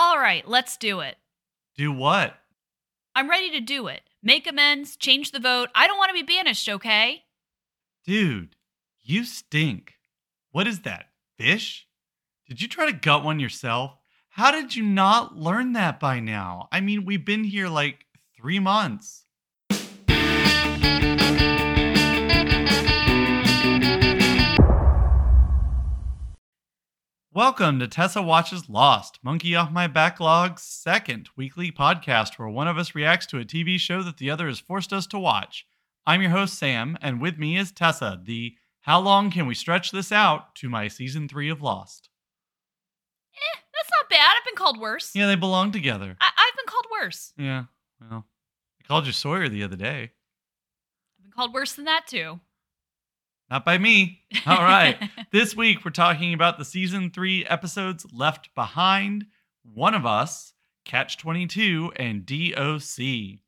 All right, let's do it. Do what? I'm ready to do it. Make amends, change the vote. I don't want to be banished, okay? Dude, you stink. What is that? Fish? Did you try to gut one yourself? How did you not learn that by now? I mean, we've been here like three months. Welcome to Tessa Watches Lost, Monkey Off My Backlog's second weekly podcast where one of us reacts to a TV show that the other has forced us to watch. I'm your host, Sam, and with me is Tessa, the How Long Can We Stretch This Out to my season three of Lost. Eh, that's not bad. I've been called worse. Yeah, they belong together. I- I've been called worse. Yeah, well, I called you Sawyer the other day. I've been called worse than that, too. Not by me. All right. this week, we're talking about the season three episodes Left Behind, One of Us, Catch 22, and DOC.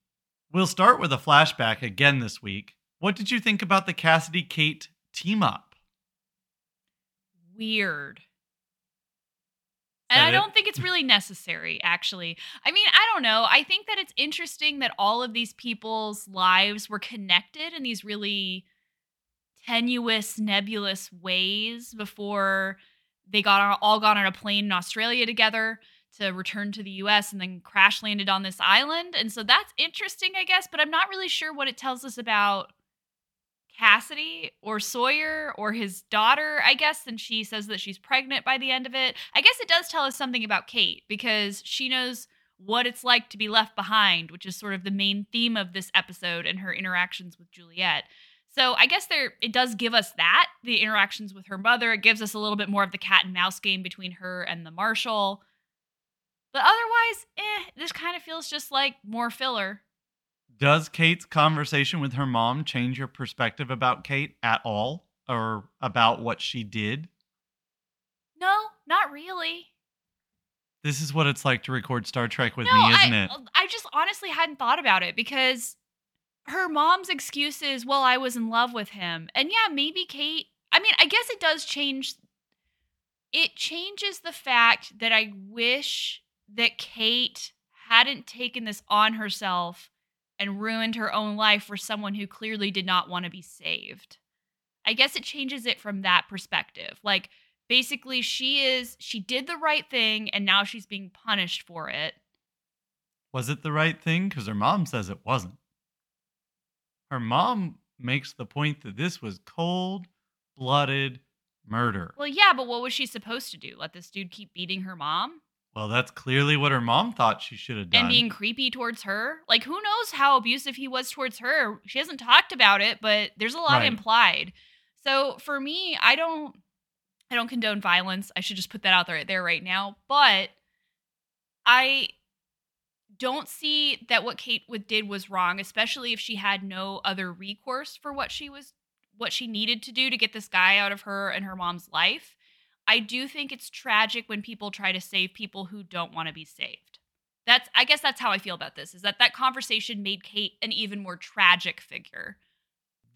We'll start with a flashback again this week. What did you think about the Cassidy Kate team up? Weird. And I don't think it's really necessary, actually. I mean, I don't know. I think that it's interesting that all of these people's lives were connected in these really tenuous, nebulous ways before they got all got on a plane in Australia together to return to the US and then crash landed on this island. And so that's interesting, I guess, but I'm not really sure what it tells us about Cassidy or Sawyer or his daughter, I guess, and she says that she's pregnant by the end of it. I guess it does tell us something about Kate because she knows what it's like to be left behind, which is sort of the main theme of this episode and her interactions with Juliet. So I guess there it does give us that, the interactions with her mother. It gives us a little bit more of the cat and mouse game between her and the marshal. But otherwise, eh, this kind of feels just like more filler. Does Kate's conversation with her mom change your perspective about Kate at all or about what she did? No, not really. This is what it's like to record Star Trek with no, me, isn't I, it? I just honestly hadn't thought about it because her mom's excuse is, well, I was in love with him. And yeah, maybe Kate, I mean, I guess it does change. It changes the fact that I wish that Kate hadn't taken this on herself and ruined her own life for someone who clearly did not want to be saved. I guess it changes it from that perspective. Like, basically, she is, she did the right thing and now she's being punished for it. Was it the right thing? Because her mom says it wasn't. Her mom makes the point that this was cold blooded murder. Well, yeah, but what was she supposed to do? Let this dude keep beating her mom Well, that's clearly what her mom thought she should have done. and being creepy towards her? Like, who knows how abusive he was towards her? She hasn't talked about it, but there's a lot Right. implied. So for me, I don't, I don't condone violence. I should just put that out there, there right now. But I don't see that what Kate did was wrong, especially if she had no other recourse for what she was what she needed to do to get this guy out of her and her mom's life. I do think it's tragic when people try to save people who don't want to be saved. That's I guess that's how I feel about this. Is that that conversation made Kate an even more tragic figure.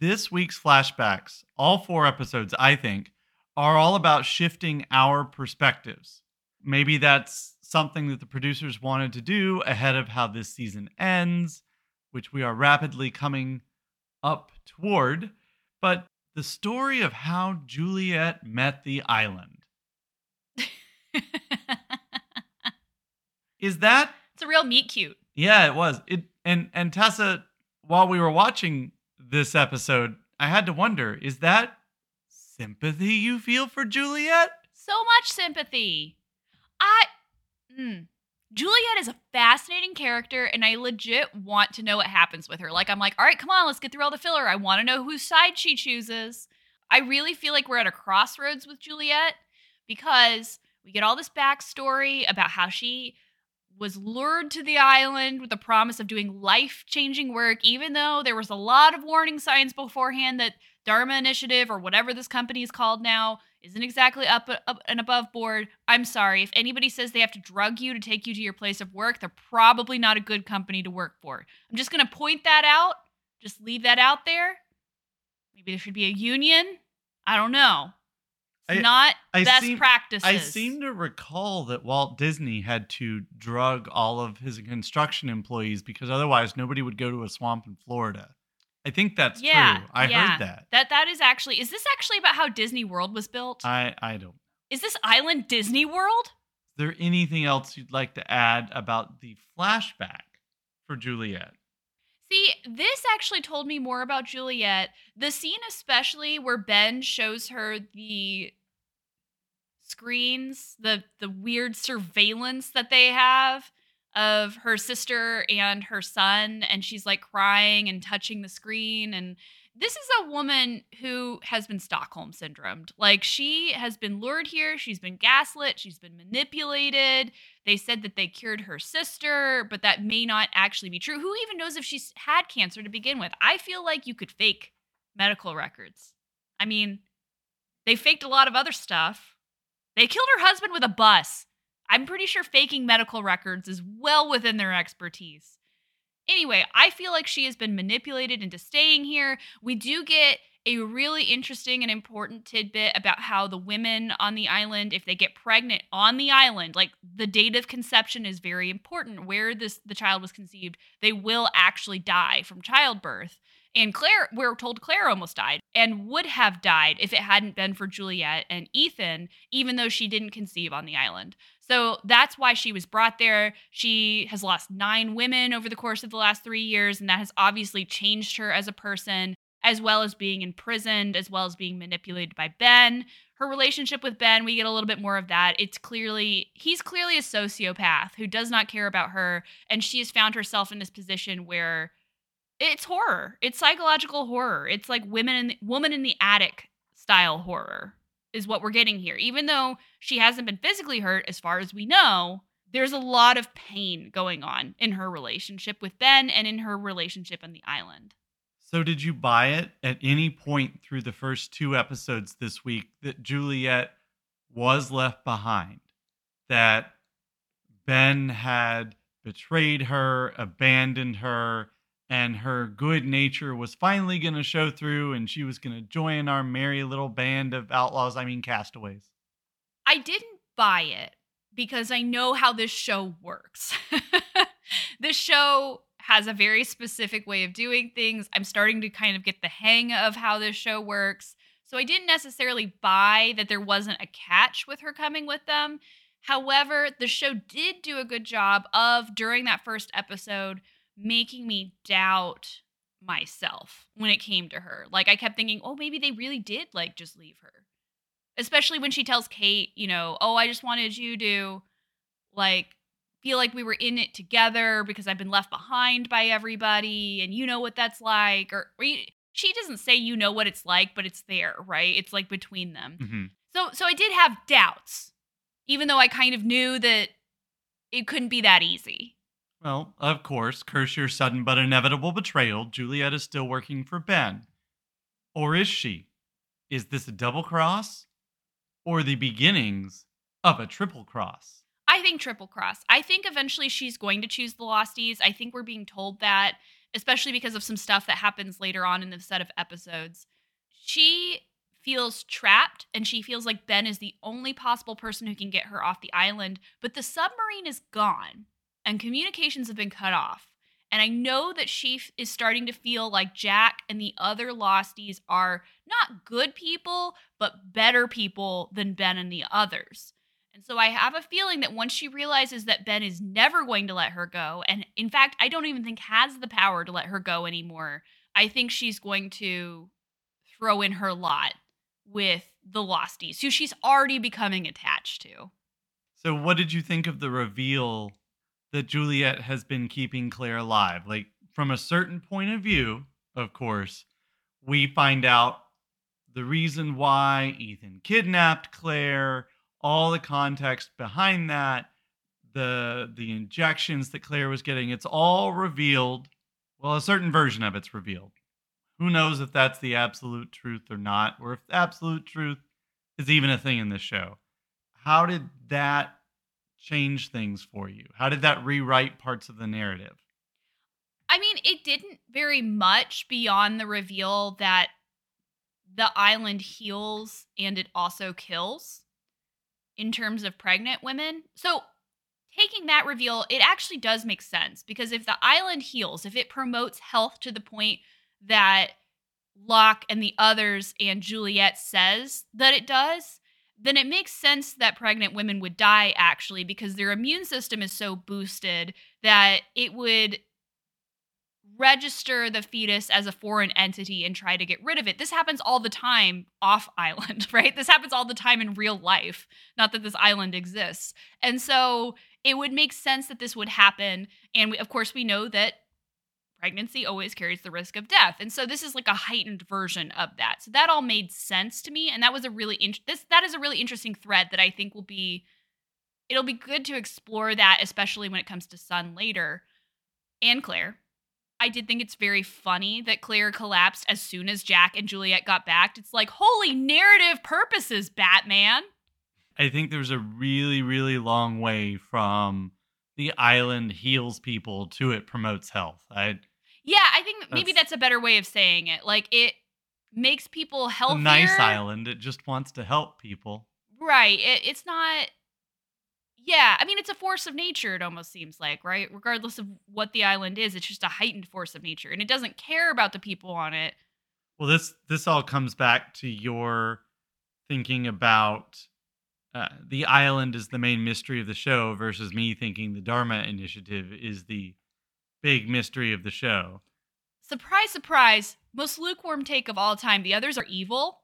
this week's flashbacks, all four episodes, I think, are all about shifting our perspectives. Maybe that's something that the producers wanted to do ahead of how this season ends, which we are rapidly coming up toward. But the story of how Juliet met the island is that it's a real meet cute. yeah, it was. It and and Tessa, while we were watching this episode, I had to wonder: is that sympathy you feel for Juliet? So much sympathy. I mm, Juliet is a fascinating character, and I legit want to know what happens with her. Like, I'm like, all right, come on, let's get through all the filler. I want to know whose side she chooses. I really feel like we're at a crossroads with Juliet because we get all this backstory about how she was lured to the island with the promise of doing life changing work, even though there was a lot of warning signs beforehand that Dharma Initiative or whatever this company is called now isn't exactly up, up and above board. I'm sorry. If anybody says they have to drug you to take you to your place of work, they're probably not a good company to work for. I'm just going to point that out. Just leave that out there. Maybe there should be a union. I don't know. It's I- not I best seem- practices. I seem to recall that Walt Disney had to drug all of his construction employees because otherwise nobody would go to a swamp in Florida. I think that's Yeah, true. I yeah. heard that. that that is actually is this actually about how Disney World was built? I I don't. Know. Is this island Disney World? Is there anything else you'd like to add about the flashback for Juliet? See, this actually told me more about Juliet. The scene, especially where Ben shows her the screens, the the weird surveillance that they have of her sister and her son, and she's like crying and touching the screen. And this is a woman who has been Stockholm syndromed. Like she has been lured here, she's been gaslit, she's been manipulated. They said that they cured her sister, but that may not actually be true. Who even knows if she's had cancer to begin with? I feel like you could fake medical records. I mean, they faked a lot of other stuff. They killed her husband with a bus. I'm pretty sure faking medical records is well within their expertise. Anyway, I feel like she has been manipulated into staying here. We do get a really interesting and important tidbit about how the women on the island, if they get pregnant on the island, like the date of conception is very important. Where this the child was conceived, they will actually die from childbirth. And Claire, we're told Claire almost died and would have died if it hadn't been for Juliet and Ethan, even though she didn't conceive on the island. So that's why she was brought there. She has lost nine women over the course of the last three years, and that has obviously changed her as a person, as well as being imprisoned, as well as being manipulated by Ben. Her relationship with Ben, we get a little bit more of that. It's clearly, he's clearly a sociopath who does not care about her, and she has found herself in this position where it's horror. It's psychological horror. It's like women in the, woman in the attic style horror is what we're getting here. Even though she hasn't been physically hurt as far as we know, there's a lot of pain going on in her relationship with Ben and in her relationship on the island. So, did you buy it at any point through the first two episodes this week that Juliet was left behind? That Ben had betrayed her, abandoned her, and her good nature was finally going to show through and she was going to join our merry little band of outlaws, I mean, castaways. I didn't buy it because I know how this show works. this show has a very specific way of doing things. I'm starting to kind of get the hang of how this show works. So I didn't necessarily buy that there wasn't a catch with her coming with them. However, the show did do a good job of, during that first episode, making me doubt myself when it came to her. Like I kept thinking, oh, maybe they really did like just leave her. Especially when she tells Kate, you know, oh, I just wanted you to like feel like we were in it together because I've been left behind by everybody and you know what that's like or, or you, she doesn't say you know what it's like, but it's there, right? It's like between them. Mm-hmm. So so I did have doubts, even though I kind of knew that it couldn't be that easy. Well, of course, curse your sudden but inevitable betrayal, Juliet is still working for Ben. Or is she? Is this a double cross? Or the beginnings of a triple cross? I think triple cross. I think eventually she's going to choose the Losties. I think we're being told that, especially because of some stuff that happens later on in the set of episodes. She feels trapped and she feels like Ben is the only possible person who can get her off the island, but the submarine is gone and communications have been cut off. And I know that she f- is starting to feel like Jack and the other Losties are not good people, but better people than Ben and the others. And so I have a feeling that once she realizes that Ben is never going to let her go, and in fact, I don't even think has the power to let her go anymore, I think she's going to throw in her lot with the Losties, who she's already becoming attached to. So, what did you think of the reveal that Juliet has been keeping Claire alive? Like, from a certain point of view, of course, we find out the reason why Ethan kidnapped Claire, all the context behind that, the the injections that Claire was getting, it's all revealed. Well, a certain version of it's revealed. Who knows if that's the absolute truth or not, or if absolute truth is even a thing in this show. How did that change things for you? How did that rewrite parts of the narrative? I mean, it didn't very much beyond the reveal that the island heals and it also kills in terms of pregnant women. So, taking that reveal, it actually does make sense because if the island heals, if it promotes health to the point that Locke and the others and Juliet says that it does, then it makes sense that pregnant women would die actually because their immune system is so boosted that it would register the fetus as a foreign entity and try to get rid of it. This happens all the time off island, right? This happens all the time in real life, not that this island exists. And so it would make sense that this would happen. And we, of course, we know that pregnancy always carries the risk of death. And so this is like a heightened version of that. So that all made sense to me and that was a really in- this that is a really interesting thread that I think will be it'll be good to explore that especially when it comes to Sun later and Claire. I did think it's very funny that Claire collapsed as soon as Jack and Juliet got back. It's like, holy narrative purposes, Batman. I think there's a really, really long way from the island heals people to it promotes health. I Yeah, I think maybe That's- that's a better way of saying it. Like it makes people a healthier. nice island. It just wants to help people. Right. It, it's not. Yeah, I mean, it's a force of nature, it almost seems like, right? Regardless of what the island is, it's just a heightened force of nature. And it doesn't care about the people on it. Well, this this all comes back to your thinking about uh, the island is the main mystery of the show versus me thinking the Dharma Initiative is the big mystery of the show. Surprise, surprise, most lukewarm take of all time. The others are evil.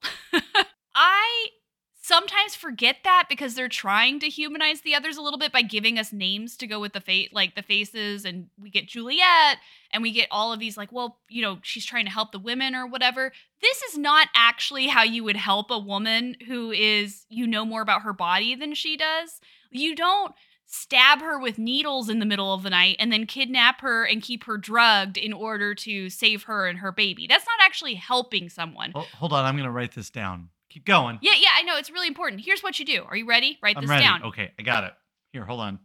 I sometimes forget that because they're trying to humanize the others a little bit by giving us names to go with the fate, like the faces, and we get Juliet, and we get all of these, like, well, you know, she's trying to help the women or whatever. This is not actually how you would help a woman who is, you know, more about her body than she does. You don't stab her with needles in the middle of the night and then kidnap her and keep her drugged in order to save her and her baby. That's not actually helping someone. Hol- Hold on, I'm going to write this down. Keep going. Yeah, yeah, I know. It's really important. Here's what you do. Are you ready? Write I'm this ready. down. Okay, I got it. Here, hold on.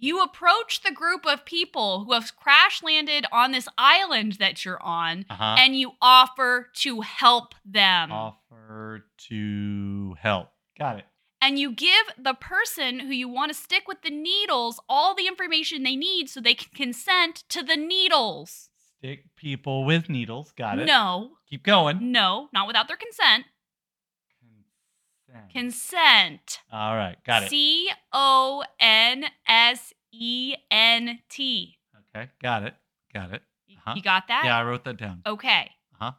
You approach the group of people who have crash landed on this island that you're on Uh huh. and you offer to help them. Offer to help. Got it. And you give the person who you want to stick with the needles all the information they need so they can consent to the needles. Stick people with needles. Got it. No, Keep going. no, not without their consent. Consent. Consent. All right. Got it. C O N S E N T. Okay. Got it. Got it. Uh-huh. You got that? Yeah, I wrote that down. Okay. Uh-huh.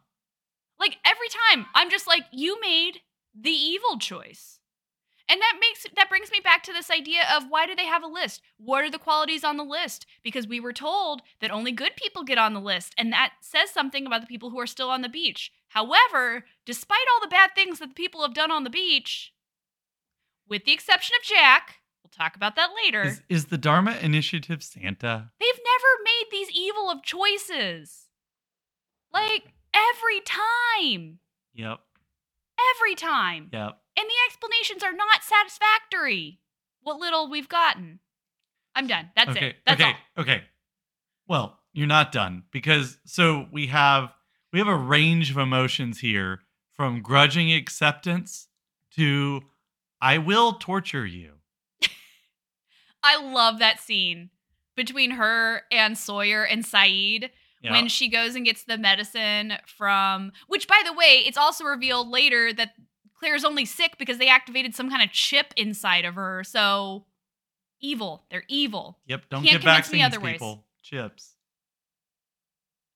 Like every time, I'm just like, you made the evil choice. And that makes that brings me back to this idea of why do they have a list? What are the qualities on the list? Because we were told that only good people get on the list, and that says something about the people who are still on the beach. However, despite all the bad things that the people have done on the beach, with the exception of Jack, we'll talk about that later. Is, is the Dharma Initiative Santa? They've never made these evil of choices. Like every time. Yep. Every time. Yep. And the explanations are not satisfactory. What little we've gotten. I'm done. That's okay. it. That's okay. all. Okay. Well, you're not done because so we have we have a range of emotions here from grudging acceptance to I will torture you. I love that scene between her and Sawyer and Sayid Yeah. when she goes and gets the medicine from which by the way, it's also revealed later that Claire's only sick because they activated some kind of chip inside of her. So evil. They're evil. yep. Don't can't get vaccines, people. Chips.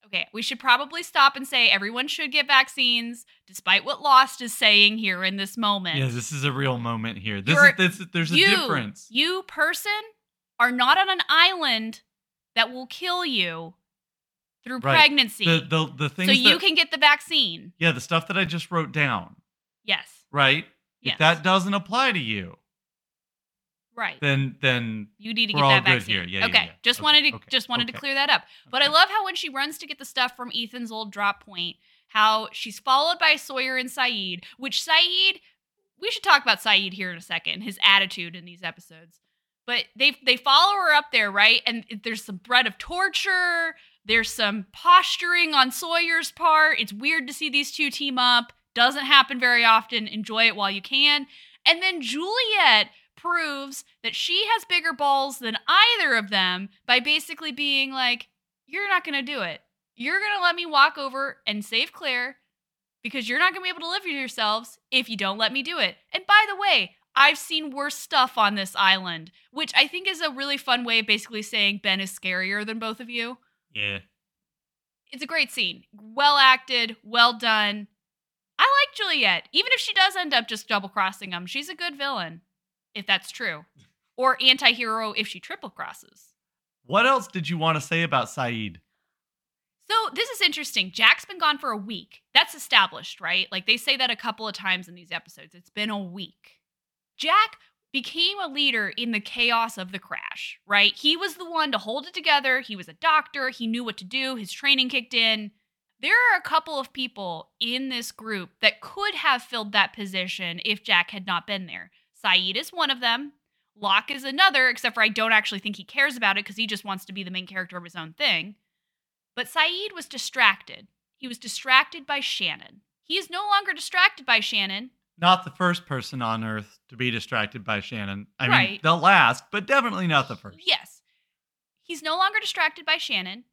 Okay, we should probably stop and say everyone should get vaccines, despite what Lost is saying here in this moment. Yeah, this is a real moment here. This You're- is this. There's a you, difference. You person are not on an island that will kill you through Right. pregnancy. The the the things so you can get the vaccine. yeah the stuff that I just wrote down Yes. right. Yes. If that doesn't apply to you, Right. then then You need to We're get all that good vaccine. here. Yeah, yeah, okay. yeah. Just Okay, wanted to okay, just wanted to clear that up. But I love how when she runs to get the stuff from Ethan's old drop point, how she's followed by Sawyer and Sayid, which Sayid we should talk about Sayid here in a second, his attitude in these episodes. But they they follow her up there, right? And there's some threat of torture. There's some posturing on Sawyer's part. It's weird to see these two team up. Doesn't happen very often. Enjoy it while you can. And then Juliet proves that she has bigger balls than either of them by basically being like, You're not going to do it. You're going to let me walk over and save Claire because you're not going to be able to live with yourselves if you don't let me do it. And by the way, I've seen worse stuff on this island, which I think is a really fun way of basically saying Ben is scarier than both of you. Yeah. It's a great scene. Well acted, well done. I like Juliet. Even if she does end up just double crossing him, she's a good villain, if that's true. Or anti hero if she triple crosses. What else did you want to say about Sayid? So this is interesting. Jack's been gone for a week. That's established, right? Like they say that a couple of times in these episodes. It's been a week. Jack became a leader in the chaos of the crash, right? He was the one to hold it together. He was a doctor. He knew what to do. His training kicked in. There are a couple of people in this group that could have filled that position if Jack had not been there. Sayid is one of them. Locke is another, except for I don't actually think he cares about it because he just wants to be the main character of his own thing. But Sayid was distracted. He was distracted by Shannon. He is no longer distracted by Shannon. Not the first person on Earth to be distracted by Shannon. I mean, Right. the last, but definitely not the first. Yes. He's no longer distracted by Shannon.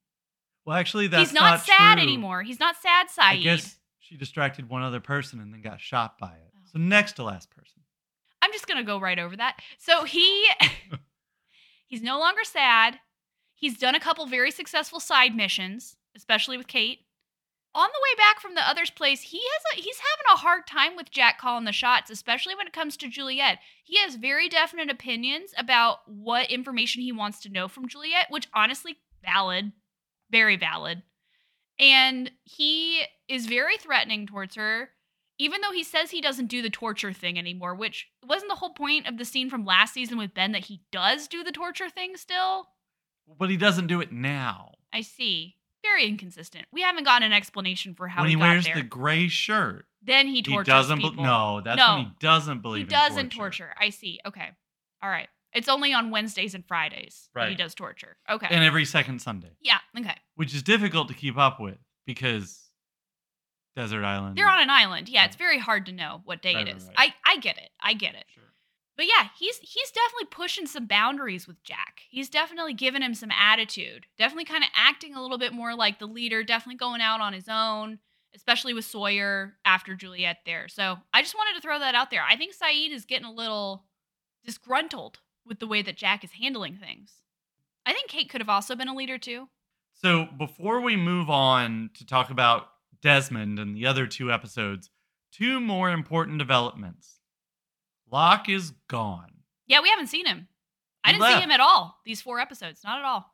Well, actually, that's He's not, sad true. anymore. He's not sad Sayid. I guess she distracted one other person and then got shot by it. Oh. So next to last person. I'm just gonna go right over that. So he he's no longer sad. He's done a couple very successful side missions, especially with Kate. On the way back from the other's place, he has a, he's having a hard time with Jack calling the shots, especially when it comes to Juliet. He has very definite opinions about what information he wants to know from Juliet, which honestly valid, very valid. And he is very threatening towards her even though he says he doesn't do the torture thing anymore, which wasn't the whole point of the scene from last season with Ben that he does do the torture thing still. But he doesn't do it now. I see. Very inconsistent. We haven't gotten an explanation for how when he, he wears there. the gray shirt, then he he tortures doesn't. be- people. no, that's No. when he doesn't believe. he doesn't torture. I see. Okay. All right. It's only on Wednesdays and Fridays that he does torture. Okay. And every second Sunday, yeah. Okay. which is difficult to keep up with because desert island. They're on an island. Yeah, it's very hard to know what day Right, it right, right. I I get it. I get it. Sure. But yeah, he's he's definitely pushing some boundaries with Jack. He's definitely giving him some attitude. Definitely kind of acting a little bit more like the leader, definitely going out on his own, especially with Sawyer after Juliet there. So, I just wanted to throw that out there. I think Sayid is getting a little disgruntled with the way that Jack is handling things. I think Kate could have also been a leader too. So before we move on to talk about Desmond and the other two episodes, two more important developments. Locke is gone. Yeah, we haven't seen him. I didn't see him at all these four episodes. Not at all.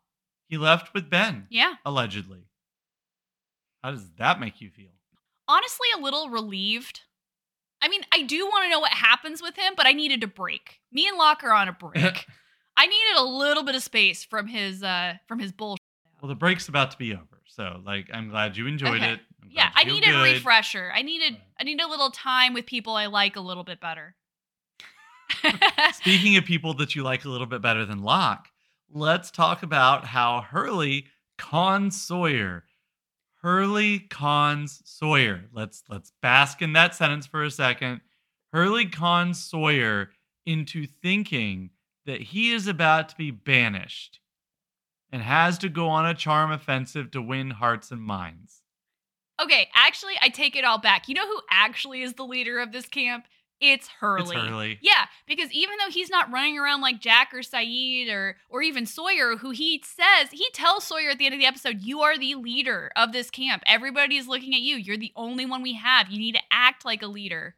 He left with Ben, Yeah. allegedly. How does that make you feel? honestly a little relieved. I mean, I do want to know what happens with him, but I needed a break. Me and Locke are on a break. I needed a little bit of space from his uh from his bullshit. Well, the break's about to be over, so like I'm glad you enjoyed Okay. it. Yeah, I needed a refresher. I needed Right. I need a little time with people I like a little bit better. Speaking of people that you like a little bit better than Locke, let's talk about how Hurley cons Sawyer. Hurley cons Sawyer. Let's let's bask in that sentence for a second. Hurley cons Sawyer into thinking that he is about to be banished and has to go on a charm offensive to win hearts and minds. okay, actually I take it all back. You know who actually is the leader of this camp? It's Hurley. It's Hurley. Yeah, because even though he's not running around like Jack or Sayid or or even Sawyer, who he says he tells Sawyer at the end of the episode, "You are the leader of this camp. Everybody is looking at you. You're the only one we have. You need to act like a leader."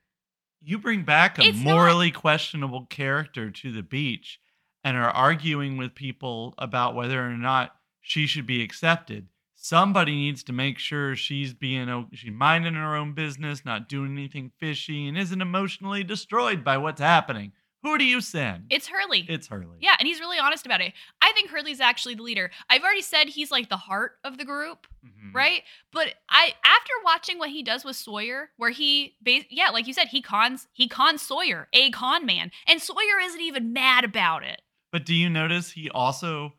You bring back a It's not- morally questionable character to the beach and are arguing with people about whether or not she should be accepted. Somebody needs to make sure she's being she's minding her own business, not doing anything fishy, and isn't emotionally destroyed by what's happening. Who do you send? It's Hurley. it's Hurley. yeah, and he's really honest about it. I think Hurley's actually the leader. I've already said he's like the heart of the group. Mhm. right? But I after watching what he does with Sawyer, where he bas- yeah, like you said, he cons he cons Sawyer, a con man, and Sawyer isn't even mad about it. But do you notice he also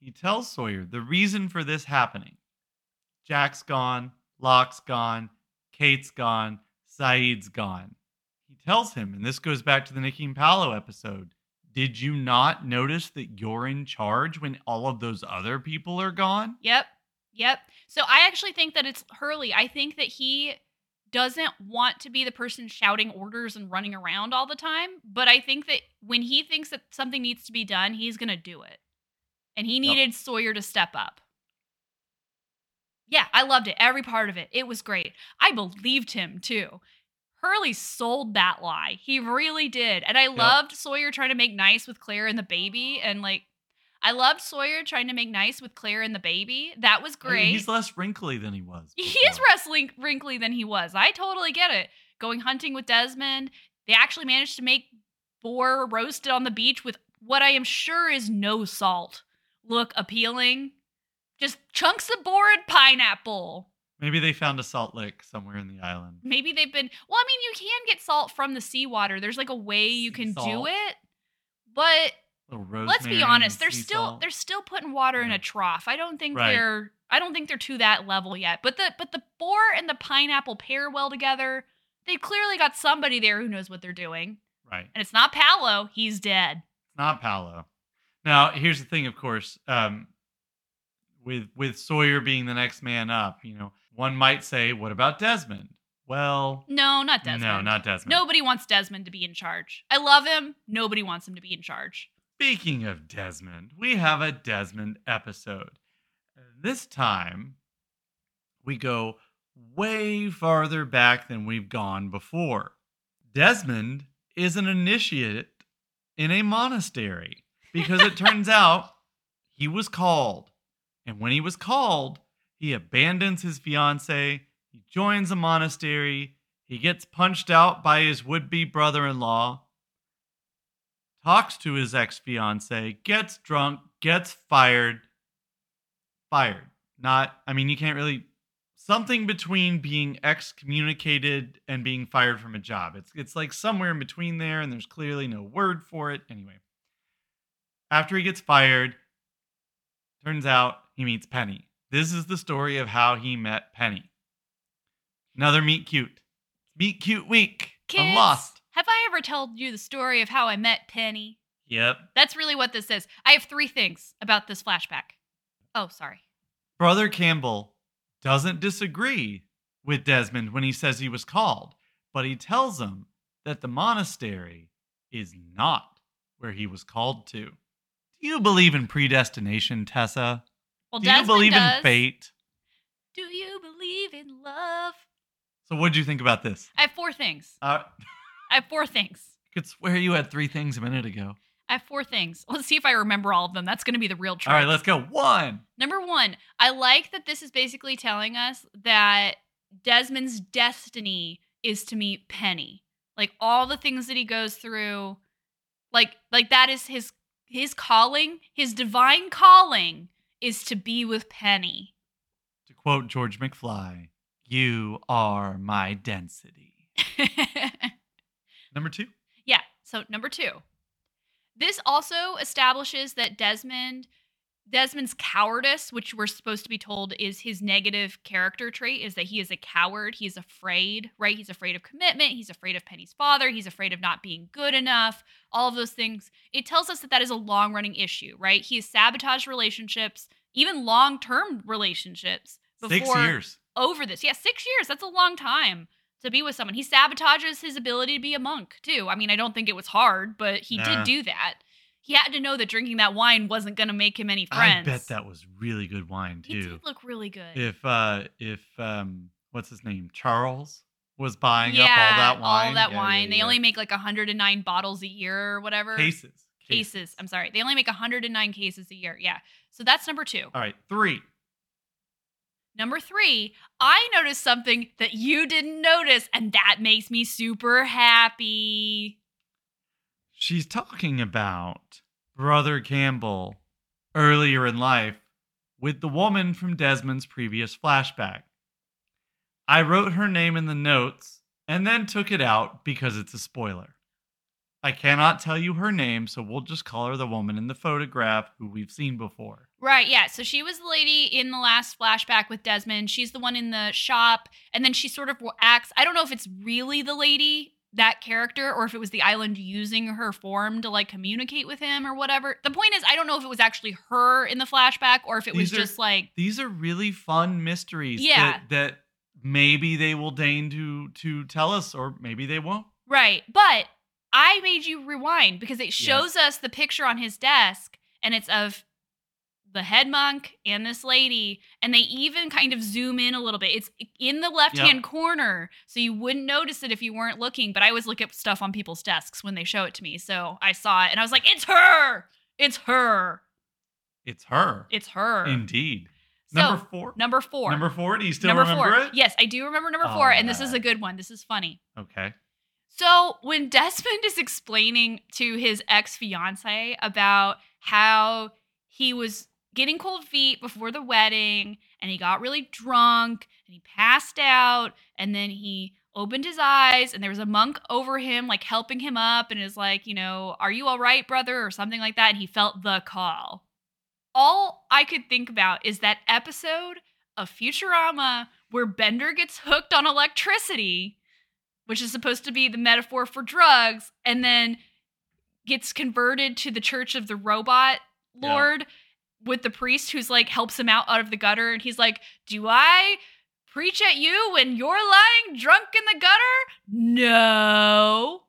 he tells Sawyer the reason for this happening Jack's gone, Locke's gone, Kate's gone, Sayid's gone. Tells him, and this goes back to the Nikki and Paolo episode. Did you not notice that you're in charge when all of those other people are gone? Yep. Yep. So I actually think that it's Hurley. I think that he doesn't want to be the person shouting orders and running around all the time, but I think that when he thinks that something needs to be done, he's going to do it. And he needed Sawyer to step up. Yeah, I loved it. Every part of it. It was great. I believed him too. Hurley sold that lie. He really did. And I loved Sawyer trying to make nice with Claire and the baby. And like, I loved Sawyer trying to make nice with Claire and the baby. That was I mean, great. he's less wrinkly than he was. He is before. wrestling wrinkly than he was. I totally get it. Going hunting with Desmond. They actually managed to make boar roasted on the beach with what I am sure is no salt look appealing. Just chunks of boar and pineapple. Maybe they found a salt lick somewhere in the island. Maybe they've been. Well, I mean, you can get salt from the seawater. There's like a way you Sea can do it. But let's be honest, they're still salt. they're still putting water in a trough. I don't think Right. they're I don't think they're to that level yet. But the but the boar and the pineapple pair well together. They clearly got somebody there who knows what they're doing. right. And it's not Paolo, he's dead. It's not Paolo. Now, here's the thing, of course, um, with with Sawyer being the next man up, you know, one might say, what about Desmond? Well, No, not Desmond. no, not Desmond. Nobody wants Desmond to be in charge. I love him. Nobody wants him to be in charge. Speaking of Desmond, we have a Desmond episode. This time, we go way farther back than we've gone before. Desmond is an initiate in a monastery because it turns out he was called. And when he was called, he abandons his fiance, he joins a monastery, he gets punched out by his would be brother in law, talks to his ex fiance, gets drunk, gets fired. Fired. Not, I mean, you can't really. Something between being excommunicated and being fired from a job. It's it's like somewhere in between there, and there's clearly no word for it. Anyway, after he gets fired, turns out he meets Penny. This is the story of how he met Penny. Another meet cute. Meet cute week. I'm lost. Have I ever told you the story of how I met Penny? Yep. That's really what this is. I have three things about this flashback. Oh, sorry. Brother Campbell doesn't disagree with Desmond when he says he was called, but he tells him that the monastery is not where he was called to. Do you believe in predestination, Tessa? Well, Do you believe does. in fate? Do you believe in love? So, what did you think about this? I have four things. Uh, I have four things. I could swear you had three things a minute ago. I have four things. Let's see if I remember all of them. That's going to be the real trick. All right, let's go. One. Number one, I like that this is basically telling us that Desmond's destiny is to meet Penny. Like all the things that he goes through, like like that is his his calling, his divine calling is to be with Penny. To quote George McFly, you are my density. Number two. yeah. So number two, this also establishes that Desmond Desmond's cowardice, which we're supposed to be told is his negative character trait, is that he is a coward. He's afraid, right? He's afraid of commitment. He's afraid of Penny's father. He's afraid of not being good enough. All of those things. It tells us that that is a long running issue, right? He has sabotaged relationships, even long term relationships. Six years. over this. Yeah, six years. That's a long time to be with someone. He sabotages his ability to be a monk, too. I mean, I don't think it was hard, but he Nah. did do that. He had to know that drinking that wine wasn't going to make him any friends. I bet that was really good wine too. did look really good. if uh if um what's his name charles was buying yeah, up all that wine All that Yeah, wine. yeah, They only make like 109 bottles a year or whatever. cases Cases. I'm sorry. They only make 109 cases a year. Yeah. So that's number two. all right three Number three, I noticed something that you didn't notice, and that makes me super happy. She's talking about brother campbell earlier in life with the woman from desmond's previous flashback i wrote her name in the notes and then took it out because it's a spoiler I cannot tell you her name, so we'll just call her the woman in the photograph who we've seen before. Right, yeah. So she was the lady in the last flashback with Desmond. She's the one in the shop. And then she sort of acts. I don't know if it's really the lady, that character, or if it was the island using her form to like communicate with him or whatever. The point is, I don't know if it was actually her in the flashback or if it was are- just like, These are really fun mysteries Yeah. that, that maybe they will deign to to tell us, or maybe they won't. right. But I made you rewind because it shows us the picture on his desk and it's of the head monk and this lady and they even kind of zoom in a little bit it's in the left hand corner so you wouldn't notice it if you weren't looking but i always look at stuff on people's desks when they show it to me so i saw it and i was like it's her it's her It's her. it's her Indeed. So, number four. number four Number four. Do you still Number remember four it? yes i do remember number four and this is a good one this is funny Okay. So when Desmond is explaining to his ex fiance about how he was getting cold feet before the wedding and he got really drunk and he passed out and then he opened his eyes and there was a monk over him like helping him up and is like you know are you all right brother or something like that and he felt the call all i could think about is that episode of futurama where bender gets hooked on electricity which is supposed to be the metaphor for drugs, and then gets converted to the church of the robot Yeah. With the priest who's like helps him out out of the gutter and he's like do i preach at you when you're lying drunk in the gutter no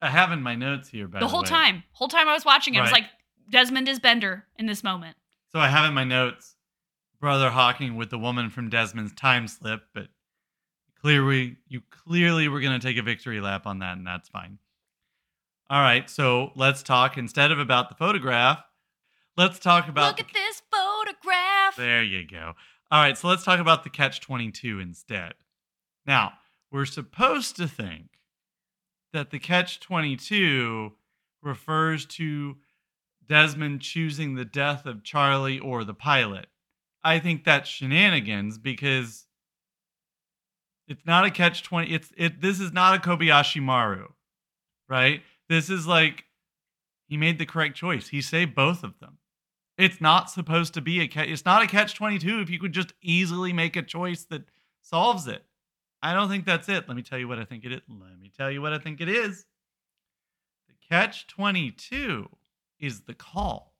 I have in my notes here, by the, the whole way. time whole time i was watching it i was like desmond is bender in this moment So I have in my notes Brother Hawking with the woman from Desmond's time slip, but clearly you clearly were going to take a victory lap on that, and that's fine. All right, so let's talk instead of about the photograph. Let's talk about. look at this photograph There you go. All right, so let's talk about the catch 22 instead. Now, we're supposed to think that the catch 22 refers to Desmond choosing the death of Charlie or the pilot. I think that's shenanigans because it's not a catch 20 it's it this is not a Kobayashi Maru, right? This is like he made the correct choice. He saved both of them. It's not supposed to be a catch. It's not a catch 22 if you could just easily make a choice that solves it. I don't think that's it. Let me tell you what I think it is. Let me tell you what I think it is. The catch 22 is the call.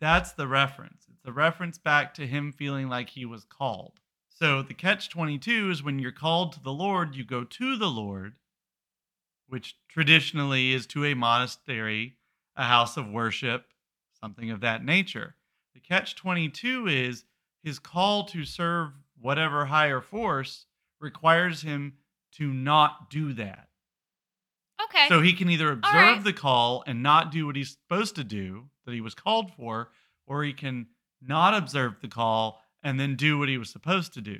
That's the reference. It's a reference back to him feeling like he was called. So the catch 22 is when you're called to the Lord, you go to the Lord, which traditionally is to a monastery, a house of worship, something of that nature. The catch 22 is his call to serve whatever higher force requires him to not do that. okay So he can either observe right. the call and not do what he's supposed to do that he was called for, or he can not observe the call and then do what he was supposed to do.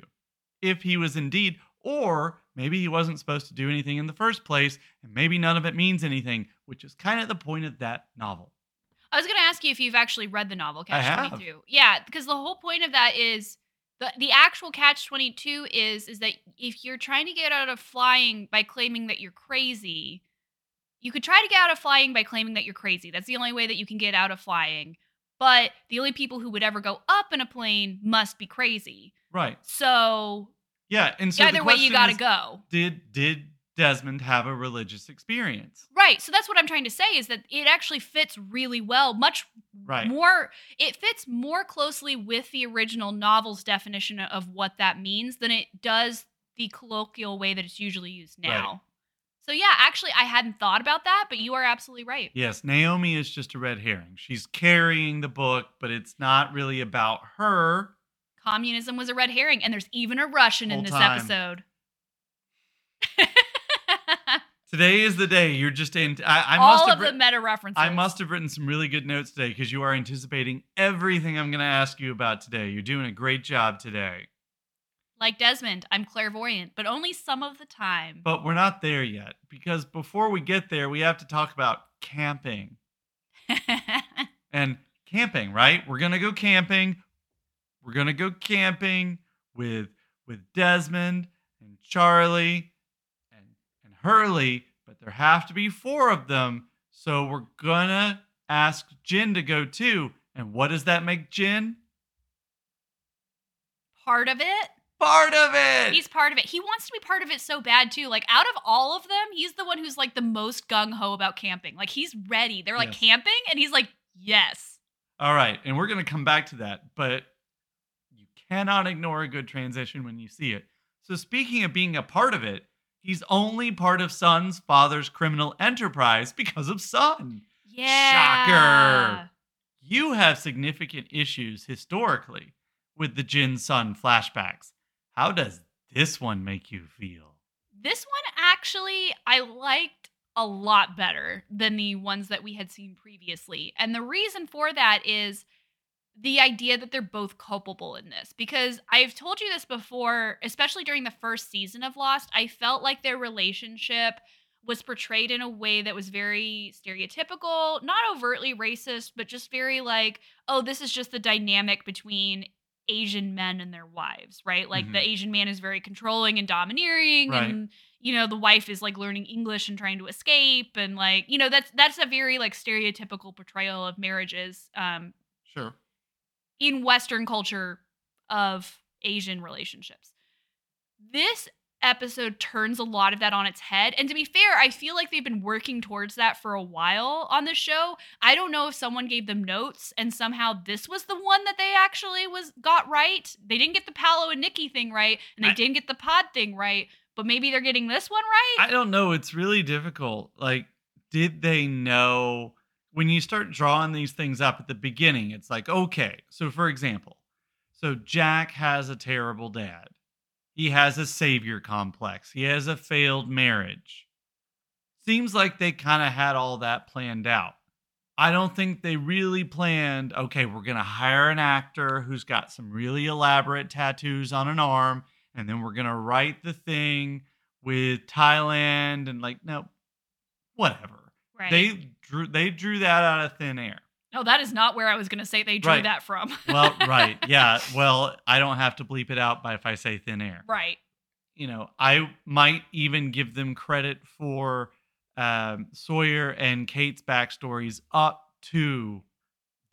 If he was indeed, or maybe he wasn't supposed to do anything in the first place, and maybe none of it means anything, which is kind of the point of that novel. I was going to ask you if you've actually read the novel Catch have. 22. Yeah, because the whole point of that is the the actual Catch 22 is is that if you're trying to get out of flying by claiming that you're crazy, you could try to get out of flying by claiming that you're crazy. That's the only way that you can get out of flying. But the only people who would ever go up in a plane must be crazy. Right. So, Yeah. And so the either way, you got to go. Did did Desmond have a religious experience? Right. So that's what I'm trying to say is that it actually fits really well, much Right. more it fits more closely with the original novel's definition of what that means than it does the colloquial way that it's usually used now. So yeah, actually I hadn't thought about that, but you are absolutely right. Yes, Naomi is just a red herring. She's carrying the book, but it's not really about her. Communism was a red herring and there's even a Russian in this time. episode. Today is the day you're just in. I, I All must of have. the writ- meta references. I must have written some really good notes today because you are anticipating everything I'm going to ask you about today. You're doing a great job today, like Desmond, I'm clairvoyant, but only some of the time. but we're not there yet because before we get there, we have to talk about camping and camping. Right? We're going to go camping. We're going to go camping with with Desmond and Charlie Hurley but there have to be four of them. So we're gonna ask Jin to go too. And what does that make Jin? Part of it. Part of it. He's part of it. He wants to be part of it so bad too. Like out of all of them, he's the one who's like the most gung ho about camping. Like he's ready. They're like Yes. camping, and he's like, yes. All right, and we're gonna come back to that, but you cannot ignore a good transition when you see it. So speaking of being a part of it, he's only part of Sun's father's criminal enterprise because of Sun. Yeah. Shocker. You have significant issues historically with the Jin Sun flashbacks. How does this one make you feel? This one actually I liked a lot better than the ones that we had seen previously. And the reason for that is the idea that they're both culpable in this because I've told you this before, especially during the first season of Lost, I felt like their relationship was portrayed in a way that was very stereotypical, not overtly racist, but just very like, oh, this is just the dynamic between Asian men and their wives, right? Like the Mhm. Asian man is very controlling and domineering Right. and you know the wife is like learning english and trying to escape and like you know that's that's a very like stereotypical portrayal of marriages um Sure. In western culture of asian relationships this episode turns a lot of that on its head and to be fair i feel like they've been working towards that for a while on the show i don't know if someone gave them notes and somehow this was the one that they actually was got right they didn't get the Paolo and nikki thing right and they I- didn't get the pod thing right but maybe they're getting this one right I don't know. It's really difficult. Like, did they know when you start drawing these things up at the beginning? It's like, okay. So, for example, so Jack has a terrible dad. He has a savior complex. He has a failed marriage. Seems like they kind of had all that planned out. I don't think they really planned, okay, we're going to hire an actor who's got some really elaborate tattoos on an arm, and then we're going to write the thing with Thailand and like, no, whatever. Right They drew they drew that out of thin air. No, that is not where I was going to say they drew Right. that from. Well, right. Yeah. Well, I don't have to bleep it out by if I say thin air. right. You know, I might even give them credit for um, Sawyer and Kate's backstories up to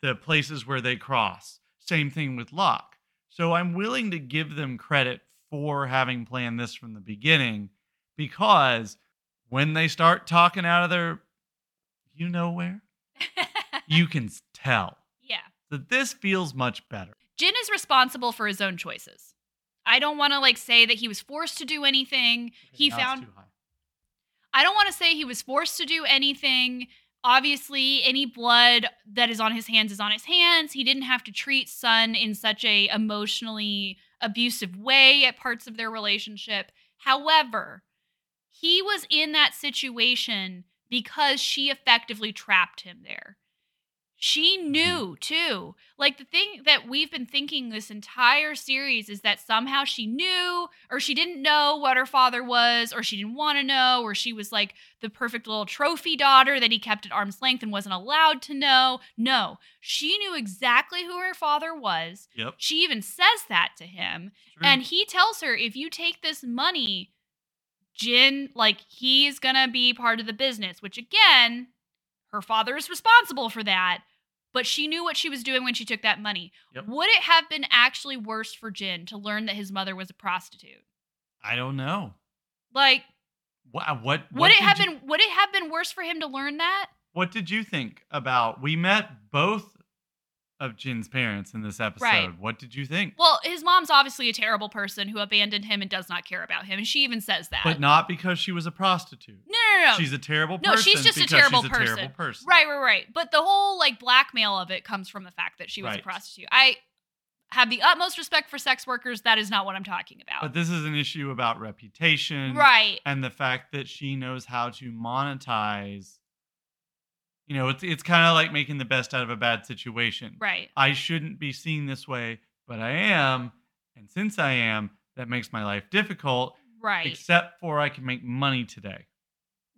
the places where they cross. Same thing with Locke. So I'm willing to give them credit for having planned this from the beginning because when they start talking out of their, you know where, you can tell yeah. that this feels much better. Jin is responsible for his own choices. I don't want to like say that he was forced to do anything. he found too high. I don't want to say he was forced to do anything. Obviously, any blood that is on his hands is on his hands. He didn't have to treat Sun in such a emotionally abusive way at parts of their relationship. However, he was in that situation because she effectively trapped him there. She mm-hmm. knew too. Like the thing that we've been thinking this entire series is that somehow she knew or she didn't know what her father was or she didn't want to know or she was like the perfect little trophy daughter that he kept at arm's length and wasn't allowed to know. No, she knew exactly who her father was. Yep. She even says that to him. And he tells her, if you take this money, Jin, like, he's gonna be part of the business, which again, her father is responsible for that. But she knew what she was doing when she took that money. Yep. Would it have been actually worse for Jin to learn that his mother was a prostitute? I don't know. Like, What? Uh, what? what would it have you- been would it have been worse for him to learn that? What did you think about? We met both of Jin's parents in this episode. Right. What did you think? Well, his mom's obviously a terrible person who abandoned him and does not care about him, and she even says that. But not because she was a prostitute. no, no, no. She's a terrible No, person. she's just a terrible she's a person. terrible person. Right, right, right. But the whole like blackmail of it comes from the fact that she was a prostitute. I have the utmost respect for sex workers. That is not what I'm talking about. But this is an issue about reputation. right. And the fact that she knows how to monetize. You know, it's it's kind of like making the best out of a bad situation. Right. I shouldn't be seen this way, but I am. And since I am, that makes my life difficult, Right. except for I can make money today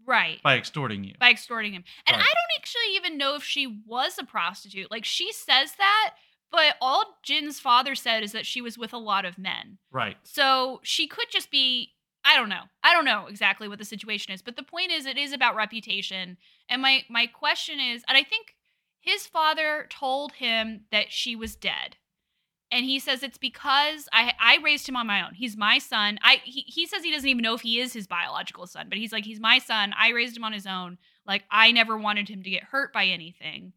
right. by extorting you. By extorting him. And Right. I don't actually even know if she was a prostitute. Like she says that, but all Jin's father said is that she was with a lot of men. right. So she could just be I don't know. I don't know exactly what the situation is, but the point is it is about reputation. And my my question is, and I think his father told him that she was dead. And he says it's because I I raised him on my own. He's my son. I he, he says he doesn't even know if he is his biological son, but he's like he's my son. I raised him on his own. Like I never wanted him to get hurt by anything.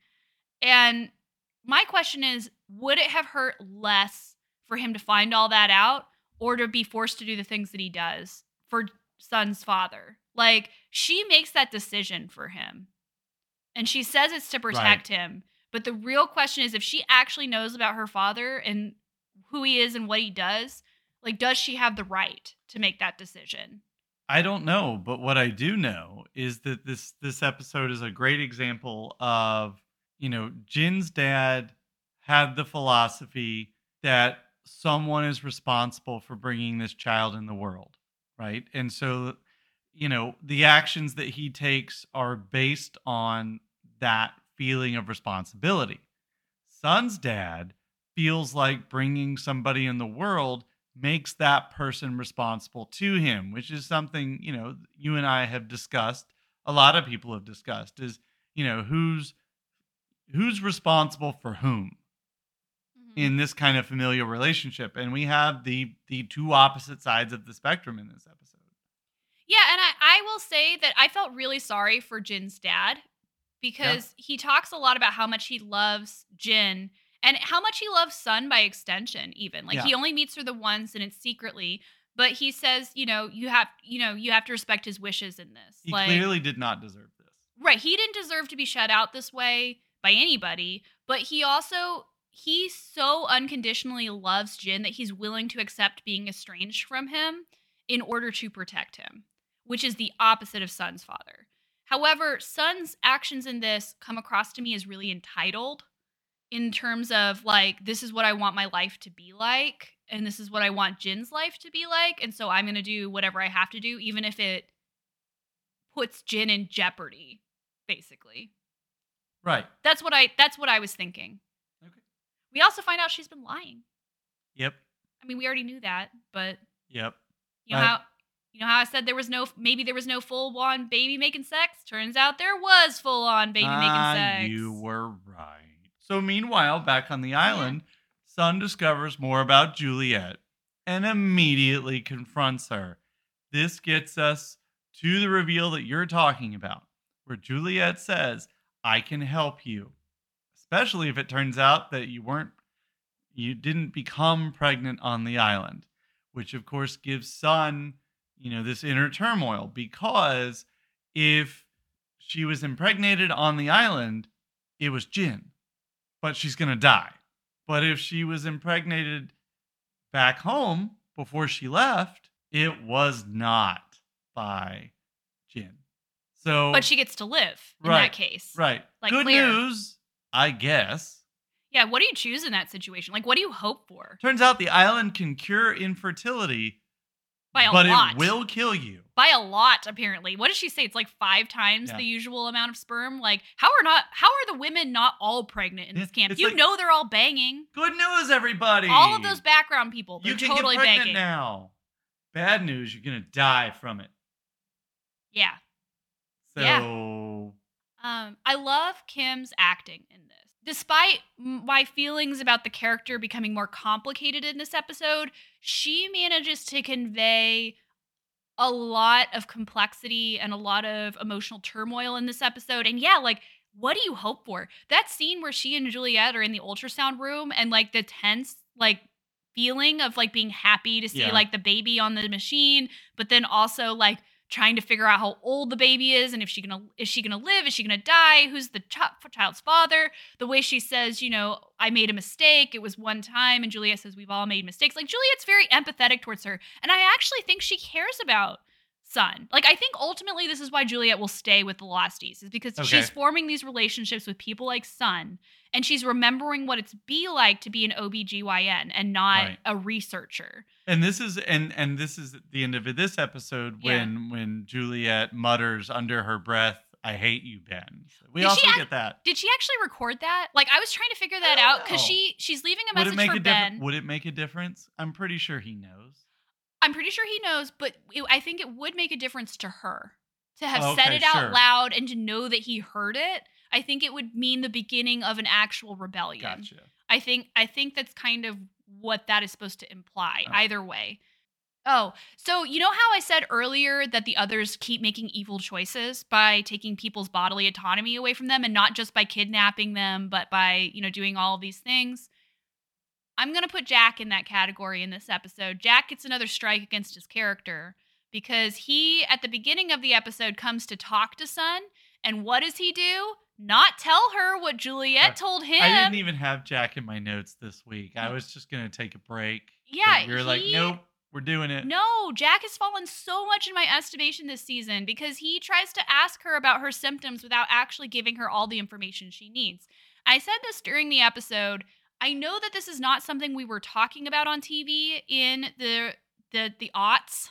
And my question is, would it have hurt less for him to find all that out or to be forced to do the things that he does for Sun's father? Like she makes that decision for him. And she says it's to protect him. But the real question is if she actually knows about her father and who he is and what he does, like does she have the right to make that decision? I don't know, but what I do know is that this this episode is a great example of, you know, Jin's dad had the philosophy that someone is responsible for bringing this child in the world, right? And so, you know, the actions that he takes are based on that feeling of responsibility. Sun's dad feels like bringing somebody in the world makes that person responsible to him, which is something, you know, you and I have discussed, a lot of people have discussed is, you know, who's who's responsible for whom. In this kind of familial relationship and we have the the two opposite sides of the spectrum in this episode. Yeah, and I, I will say that I felt really sorry for Jin's dad because he talks a lot about how much he loves Jin and how much he loves Sun by extension, even. Like Yeah. he only meets her the once and it's secretly. But he says, you know, you have you know, you have to respect his wishes in this. He like clearly did not deserve this. Right. He didn't deserve to be shut out this way by anybody, but he also he so unconditionally loves Jin that he's willing to accept being estranged from him in order to protect him, which is the opposite of Sun's father. However, Sun's actions in this come across to me as really entitled in terms of like this is what I want my life to be like and this is what I want Jin's life to be like and so I'm going to do whatever I have to do even if it puts Jin in jeopardy basically. Right. That's what I that's what I was thinking. We also find out she's been lying. Yep. I mean, we already knew that, but Yep. you know how you know how I said there was no maybe there was no full on baby making sex. Turns out there was full on baby Ah, making sex. You were right. So meanwhile, back on the island, Sun discovers more about Juliet and immediately confronts her. This gets us to the reveal that you're talking about, where Juliet says, I can help you. Especially if it turns out that you weren't you didn't become pregnant on the island, which of course gives Sun, you know, this inner turmoil because if she was impregnated on the island, it was Jin, but she's going to die. But if she was impregnated back home before she left, it was not by Jin. So, but she gets to live in Right, that case. right. like Good Claire. news, I guess. Yeah, what do you choose in that situation? Like what do you hope for? Turns out the island can cure infertility, By a but lot. it will kill you. By a lot, apparently. What does she say? It's like five times Yeah. the usual amount of sperm. Like, how are not how are the women not all pregnant in this camp? it's You like- know they're all banging. Good news, everybody. All of those background people, they're you can totally get pregnant banging. now. Bad news, you're going to die from it. Yeah. So, Yeah. Um, I love Kim's acting in this. Despite my feelings about the character becoming more complicated in this episode, she manages to convey a lot of complexity and a lot of emotional turmoil in this episode. And yeah, like, what do you hope for? That scene where she and Juliet are in the ultrasound room and like the tense, like, feeling of like being happy to see Yeah. like the baby on the machine, but then also like trying to figure out how old the baby is and if she gonna is she gonna live? Is she gonna die? Who's the ch- child's father? The way she says you know i made a mistake. It was one time. And juliet says we've all made mistakes. Like juliet's very empathetic towards her. And i actually think she cares about Sun. Like i think ultimately this is why juliet will stay with the losties is because Okay. she's forming these relationships with people like Sun and she's remembering what it's be like to be an obgyn and not Right. a researcher and this is and and this is the end of this episode Yeah. when when Juliet mutters under her breath, "I hate you, Ben." We Did also act- get that. Did she actually record that? Like I was trying to figure that out because she she's leaving a Would message it make for a Ben. Would it make a difference? I'm pretty sure he knows. I'm pretty sure he knows, but it, I think it would make a difference to her to have oh, said it out sure. loud and to know that he heard it. I think it would mean the beginning of an actual rebellion. Gotcha. I think I think that's kind of what that is supposed to imply. Oh. Either way. Oh, so you know how I said earlier that the others keep making evil choices by taking people's bodily autonomy away from them and not just by kidnapping them, but by, you know, doing all these things? I'm going to put Jack in that category in this episode. Jack gets another strike against his character because he at the beginning of the episode comes to talk to Sun and what does he do? Not tell her what Juliet told him. I didn't even have Jack in my notes this week. I was just gonna take a break. Yeah, you're like, nope, we're doing it. No, Jack has fallen so much in my estimation this season because he tries to ask her about her symptoms without actually giving her all the information she needs. I said this during the episode. I know that this is not something we were talking about on TV in the the the aughts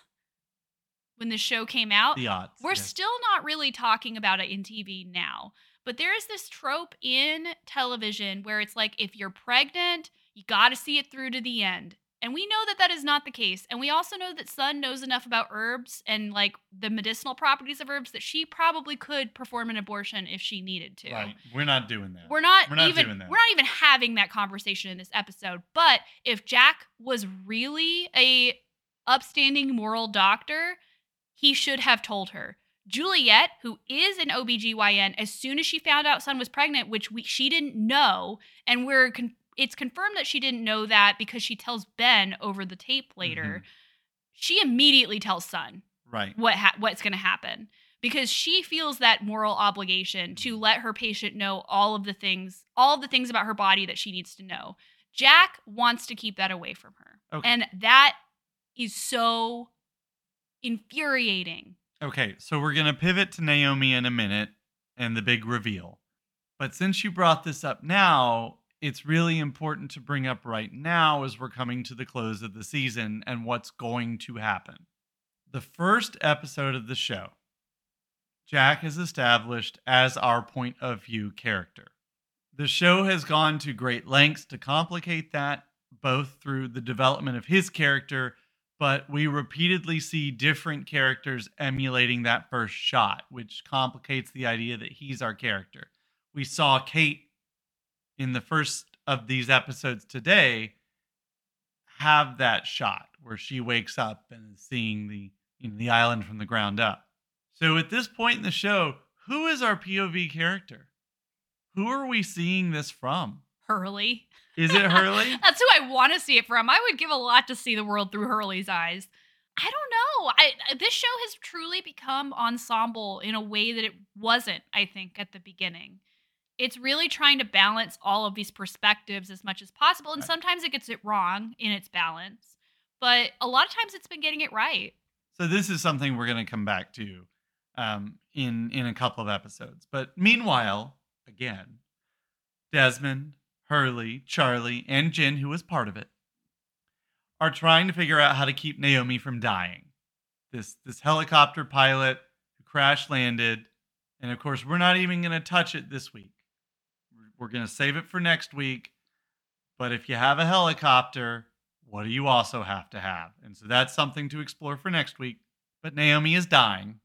when the show came out. The odds. We're yeah. still not really talking about it in TV now. But there is this trope in television where it's like if you're pregnant, you got to see it through to the end. And we know that that is not the case. And we also know that Sun knows enough about herbs and like the medicinal properties of herbs that she probably could perform an abortion if she needed to. Right. We're not doing that. We're not, We're not even doing that. we're not even having that conversation in this episode. But if Jack was really a upstanding moral doctor, he should have told her. Juliet, who is an OBGYN, as soon as she found out Sun was pregnant, which we, she didn't know, and we're con- it's confirmed that she didn't know that because she tells Ben over the tape later. Mm-hmm. She immediately tells Sun right. what ha- what's going to happen because she feels that moral obligation to mm-hmm. let her patient know all of the things all of the things about her body that she needs to know jack wants to keep that away from her Okay. and that is so infuriating Okay, so we're going to pivot to Naomi in a minute and the big reveal. But since you brought this up now, it's really important to bring up right now as we're coming to the close of the season and what's going to happen. The first episode of the show, Jack is established as our point of view character. The show has gone to great lengths to complicate that, both through the development of his character but we repeatedly see different characters emulating that first shot, which complicates the idea that he's our character. We saw Kate in the first of these episodes today have that shot where she wakes up and is seeing the you know, the island from the ground up. So at this point in the show, who is our POV character? Who are we seeing this from? Hurley. Is it Hurley? that's who i want to see it from. I would give a lot to see the world through hurley's eyes. I don't know. I this show has truly become ensemble in a way that it wasn't i think at the beginning. It's really trying to balance all of these perspectives as much as possible and sometimes it gets it wrong in its balance but a lot of times it's been getting it right. So this is something we're going to come back to um, in in a couple of episodes. But meanwhile, again, Desmond, Hurley, Charlie, and Jin, who was part of it, are trying to figure out how to keep Naomi from dying. This this helicopter pilot who crash landed, and of course, we're not even going to touch it this week. We're going to save it for next week. But if you have a helicopter, what do you also have to have? And so that's something to explore for next week. But Naomi is dying.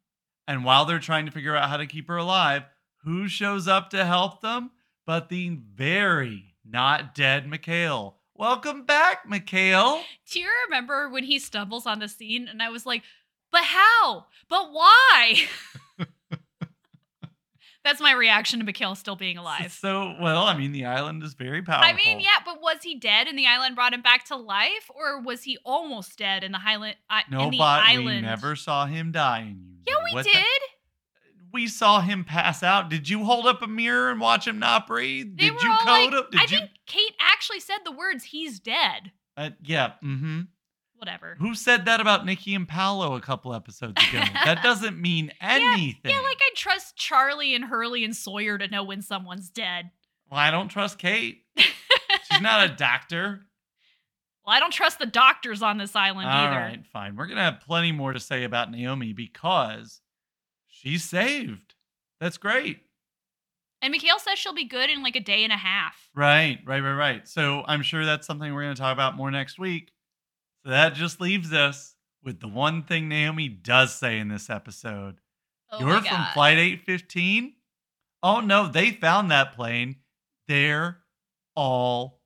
And while they're trying to figure out how to keep her alive, who shows up to help them? But the very not dead Mikhail. Welcome back, Mikhail. do you remember when he stumbles on the scene and i was like but how but why that's my reaction to Mikhail still being alive So, well, I mean, the island is very powerful. I mean, yeah, but was he dead and the island brought him back to life, or was he almost dead in the highland? Uh, in No, the but we island? never saw him dying. you Yeah, we What the- did. We saw him pass out. Did you hold up a mirror and watch him not breathe? They Did you code like, him? Did I you? think Kate actually said the words "he's dead." Uh, yeah. Mm-hmm. Whatever. Who said that about Nikki and Paolo a couple episodes ago? that doesn't mean anything. Yeah, like I trust Charlie and Hurley and Sawyer to know when someone's dead. well, I don't trust Kate. She's not a doctor. Well, I don't trust the doctors on this island All either. right, fine. We're gonna have plenty more to say about Naomi because she's saved. That's great. And Mikhail says she'll be good in like a day and a half. Right, right, right, right. So I'm sure that's something we're gonna talk about more next week. So that just leaves us with the one thing Naomi does say in this episode. Oh You're from. Flight 815? Oh no, they found that plane. They're all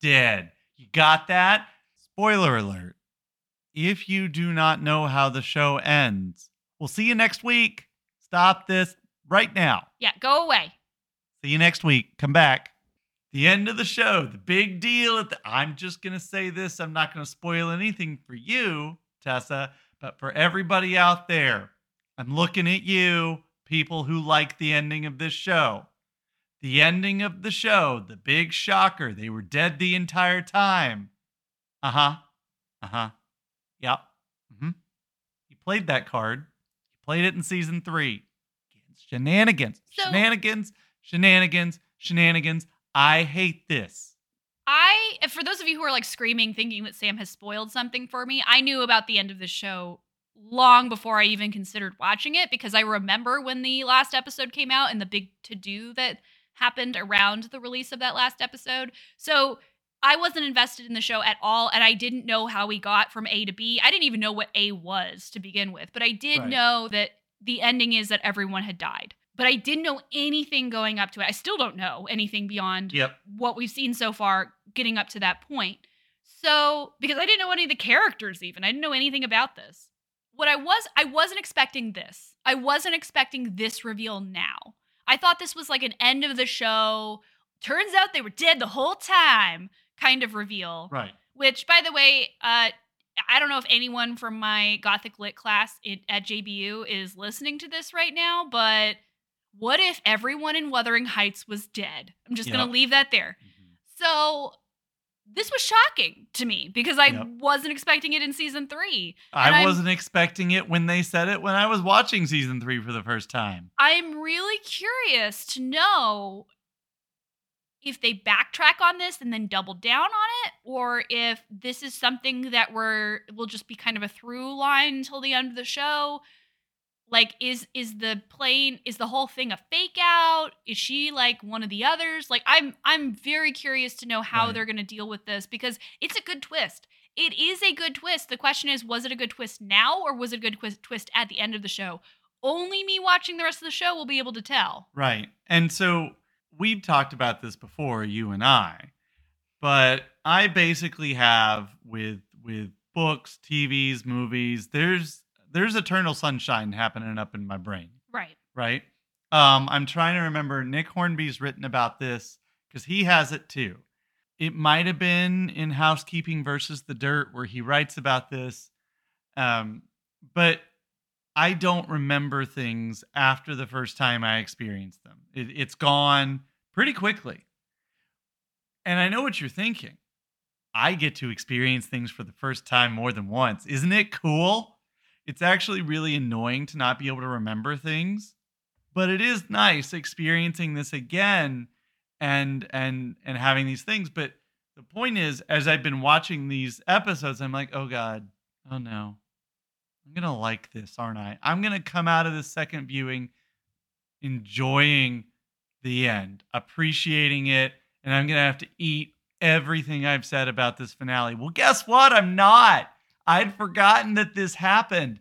dead. You got that? Spoiler alert. If you do not know how the show ends, we'll see you next week. Stop this right now. Yeah, go away. See you next week. Come back. The end of the show, the big deal. At the, I'm just going to say this. I'm not going to spoil anything for you, Tessa, but for everybody out there, I'm looking at you, people who like the ending of this show. The ending of the show, the big shocker. They were dead the entire time. Uh huh. Uh huh. Yep. hmm He played that card. Played it in season three. Shenanigans. So- shenanigans. Shenanigans. Shenanigans. I hate this. I, for those of you who are like screaming, thinking that Sam has spoiled something for me, I knew about the end of the show long before I even considered watching it because I remember when the last episode came out and the big to do that happened around the release of that last episode. So I wasn't invested in the show at all, and I didn't know how we got from A to B. I didn't even know what A was to begin with, but I did Right. know that the ending is that everyone had died. But I didn't know anything going up to it. I still don't know anything beyond Yep. what we've seen so far getting up to that point. So, because I didn't know any of the characters even. I didn't know anything about this. What I was I wasn't expecting this. I wasn't expecting this reveal now. I thought this was like an end of the show. Turns out they were dead the whole time kind of reveal. Right. Which by the way, uh I don't know if anyone from my Gothic Lit class at JBU is listening to this right now, but what if everyone in Wuthering Heights was dead? I'm just going to leave that there. So this was shocking to me because I Yep. wasn't expecting it in season three. I I'm- wasn't expecting it when they said it when I was watching season three for the first time. I'm really curious to know if they backtrack on this and then double down on it, or if this is something that we're will just be kind of a through line until the end of the show. Like, is is the plane is the whole thing a fake out? Is she like one of the others? Like, I'm I'm very curious to know how Right. they're gonna deal with this because it's a good twist. It is a good twist. The question is, was it a good twist now or was it a good twist twist at the end of the show? Only me watching the rest of the show will be able to tell. Right. And so we've talked about this before, you and I. But I basically have with with books, TVs, movies, there's there's eternal sunshine happening up in my brain, Right. right? Um, I'm trying to remember Nick Hornby's written about this because he has it too. It might have been in Housekeeping versus the Dirt where he writes about this. Um, but I don't remember things after the first time I experienced them. It, it's gone pretty quickly. And I know what you're thinking. I get to experience things for the first time more than once. Isn't it cool? It's actually really annoying to not be able to remember things, but it is nice experiencing this again and and and having these things, but the point is as I've been watching these episodes I'm like, "Oh god. Oh no. I'm going to like this, aren't I? I'm going to come out of this second viewing enjoying the end, appreciating it, and I'm going to have to eat everything I've said about this finale. Well, guess what? I'm not. I'd forgotten that this happened.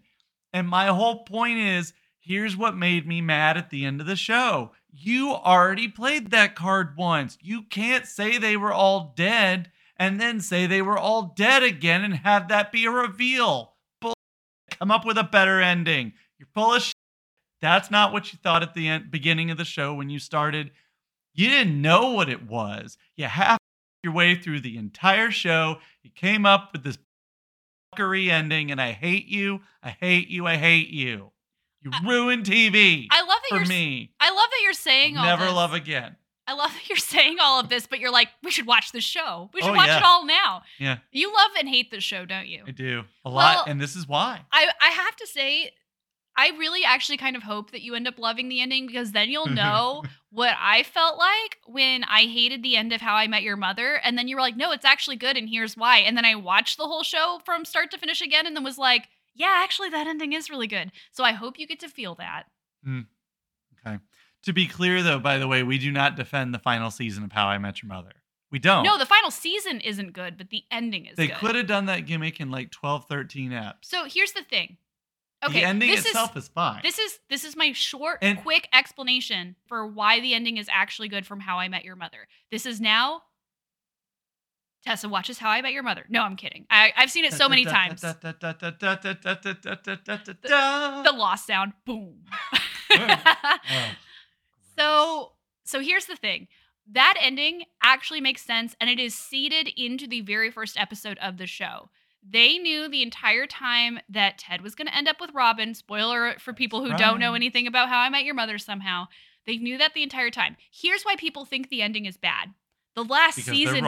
And my whole point is here's what made me mad at the end of the show. You already played that card once. You can't say they were all dead and then say they were all dead again and have that be a reveal. Come up with a better ending. You're full of shit. That's not what you thought at the end, beginning of the show when you started. You didn't know what it was. You half your way through the entire show. You came up with this fuckery ending, and I hate you. I hate you. I hate you. You I- ruined TV I love that for you're. me. I love that you're saying I'll all never this. love again. I love that you're saying all of this, but you're like, we should watch this show. We should Oh, watch yeah. it all now. Yeah, You love and hate this show, don't you? I do a Well- lot, and this is why. I I have to say, I really actually kind of hope that you end up loving the ending because then you'll know what I felt like when I hated the end of How I Met Your Mother, and then you were like, no, it's actually good, and here's why. And then I watched the whole show from start to finish again, and then was like, yeah, actually, that ending is really good. So I hope you get to feel that. Mm. Okay. To be clear, though, by the way, we do not defend the final season of How I Met Your Mother. We don't. No, the final season isn't good, but the ending is good. they good. could have done that gimmick in like 12, 13 eps. So here's the thing. Okay, the ending this itself is is, fine. this is this is my short, And- quick explanation for why the ending is actually good from How I Met Your Mother. This is now. Tessa watches How I Met Your Mother. No, I'm kidding. I, I've seen it so many times. The, the the lost sound, boom. Oh. So so here's the thing. That ending actually makes sense and it is seeded into the very first episode of the show. They knew the entire time that Ted was going to end up with Robin. Spoiler for people who don't know anything about How I Met Your Mother somehow. They knew that the entire time. Here's why people think the ending is bad. The last because season.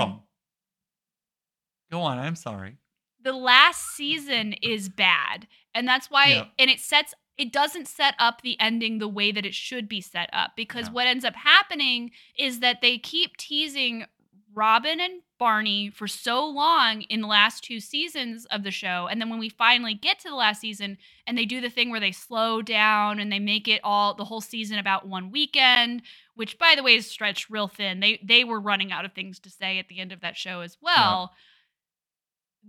Go on. I'm sorry. the last season is bad and that's why Yep. and it sets it doesn't set up the ending the way that it should be set up because No. what ends up happening is that they keep teasing Robin and Barney for so long in the last two seasons of the show and then when we finally get to the last season and they do the thing where they slow down and they make it all the whole season about one weekend which by the way is stretched real thin. They they were running out of things to say at the end of that show as well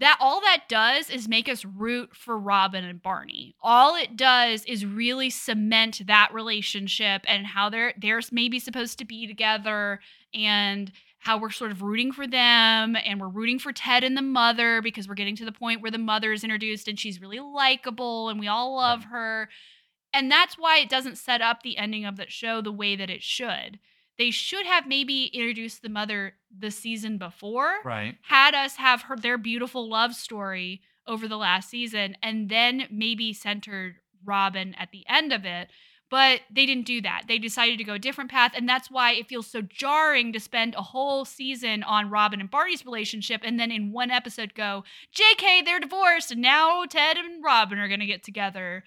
that all that does is make us root for Robin and Barney. All it does is really cement that relationship and how they're they're maybe supposed to be together and how we're sort of rooting for them and we're rooting for Ted and the mother because we're getting to the point where the mother is introduced and she's really likable and we all love her. And that's why it doesn't set up the ending of that show the way that it should. They should have maybe introduced the mother the season before Right. had us have her their beautiful love story over the last season and then maybe centered Robin at the end of it. But they didn't do that. They decided to go a different path. And that's why it feels so jarring to spend a whole season on Robin and Barney's relationship and then in one episode go, JK, they're divorced. And now Ted and Robin are going to get together.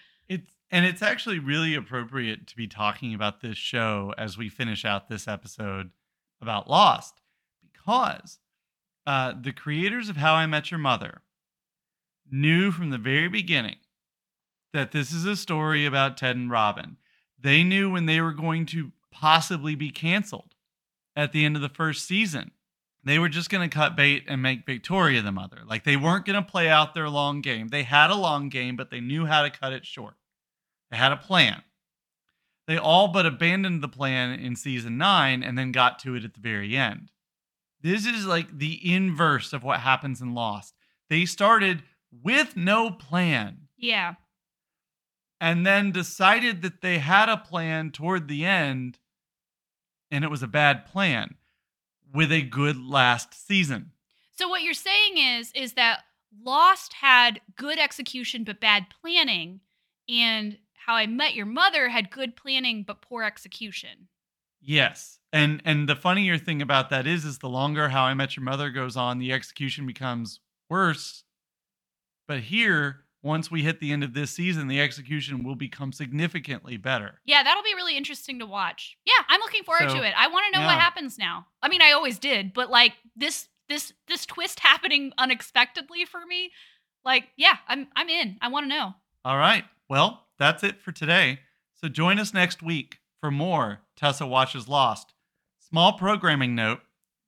And it's actually really appropriate to be talking about this show as we finish out this episode about Lost because uh, the creators of How I Met Your Mother knew from the very beginning that this is a story about Ted and Robin. They knew when they were going to possibly be canceled at the end of the first season. They were just going to cut bait and make Victoria the mother. Like they weren't going to play out their long game. They had a long game, but they knew how to cut it short. They had a plan. They all but abandoned the plan in season nine and then got to it at the very end. This is like the inverse of what happens in Lost. They started with no plan Yeah. and then decided that they had a plan toward the end and it was a bad plan with a good last season. So what you're saying is is that Lost had good execution but bad planning and How I Met Your Mother had good planning but poor execution. Yes. And and the funnier thing about that is is the longer How I Met Your Mother goes on, the execution becomes worse. But here, once we hit the end of this season, the execution will become significantly better. Yeah, that'll be really interesting to watch. Yeah, I'm looking forward So, to it. I want to know what happens now. I mean, I always did, but like this this this twist happening unexpectedly for me, like yeah, I'm I'm in. I want to know. All right. Well, that's it for today. So join us next week for more Tessa Watches Lost. Small programming note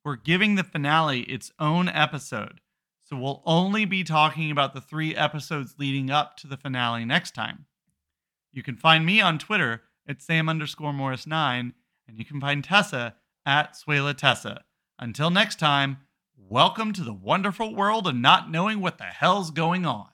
we're giving the finale its own episode. So we'll only be talking about the three episodes leading up to the finale next time. You can find me on Twitter at Sam underscore Morris 9, and you can find Tessa at Suela Tessa. Until next time, welcome to the wonderful world of not knowing what the hell's going on.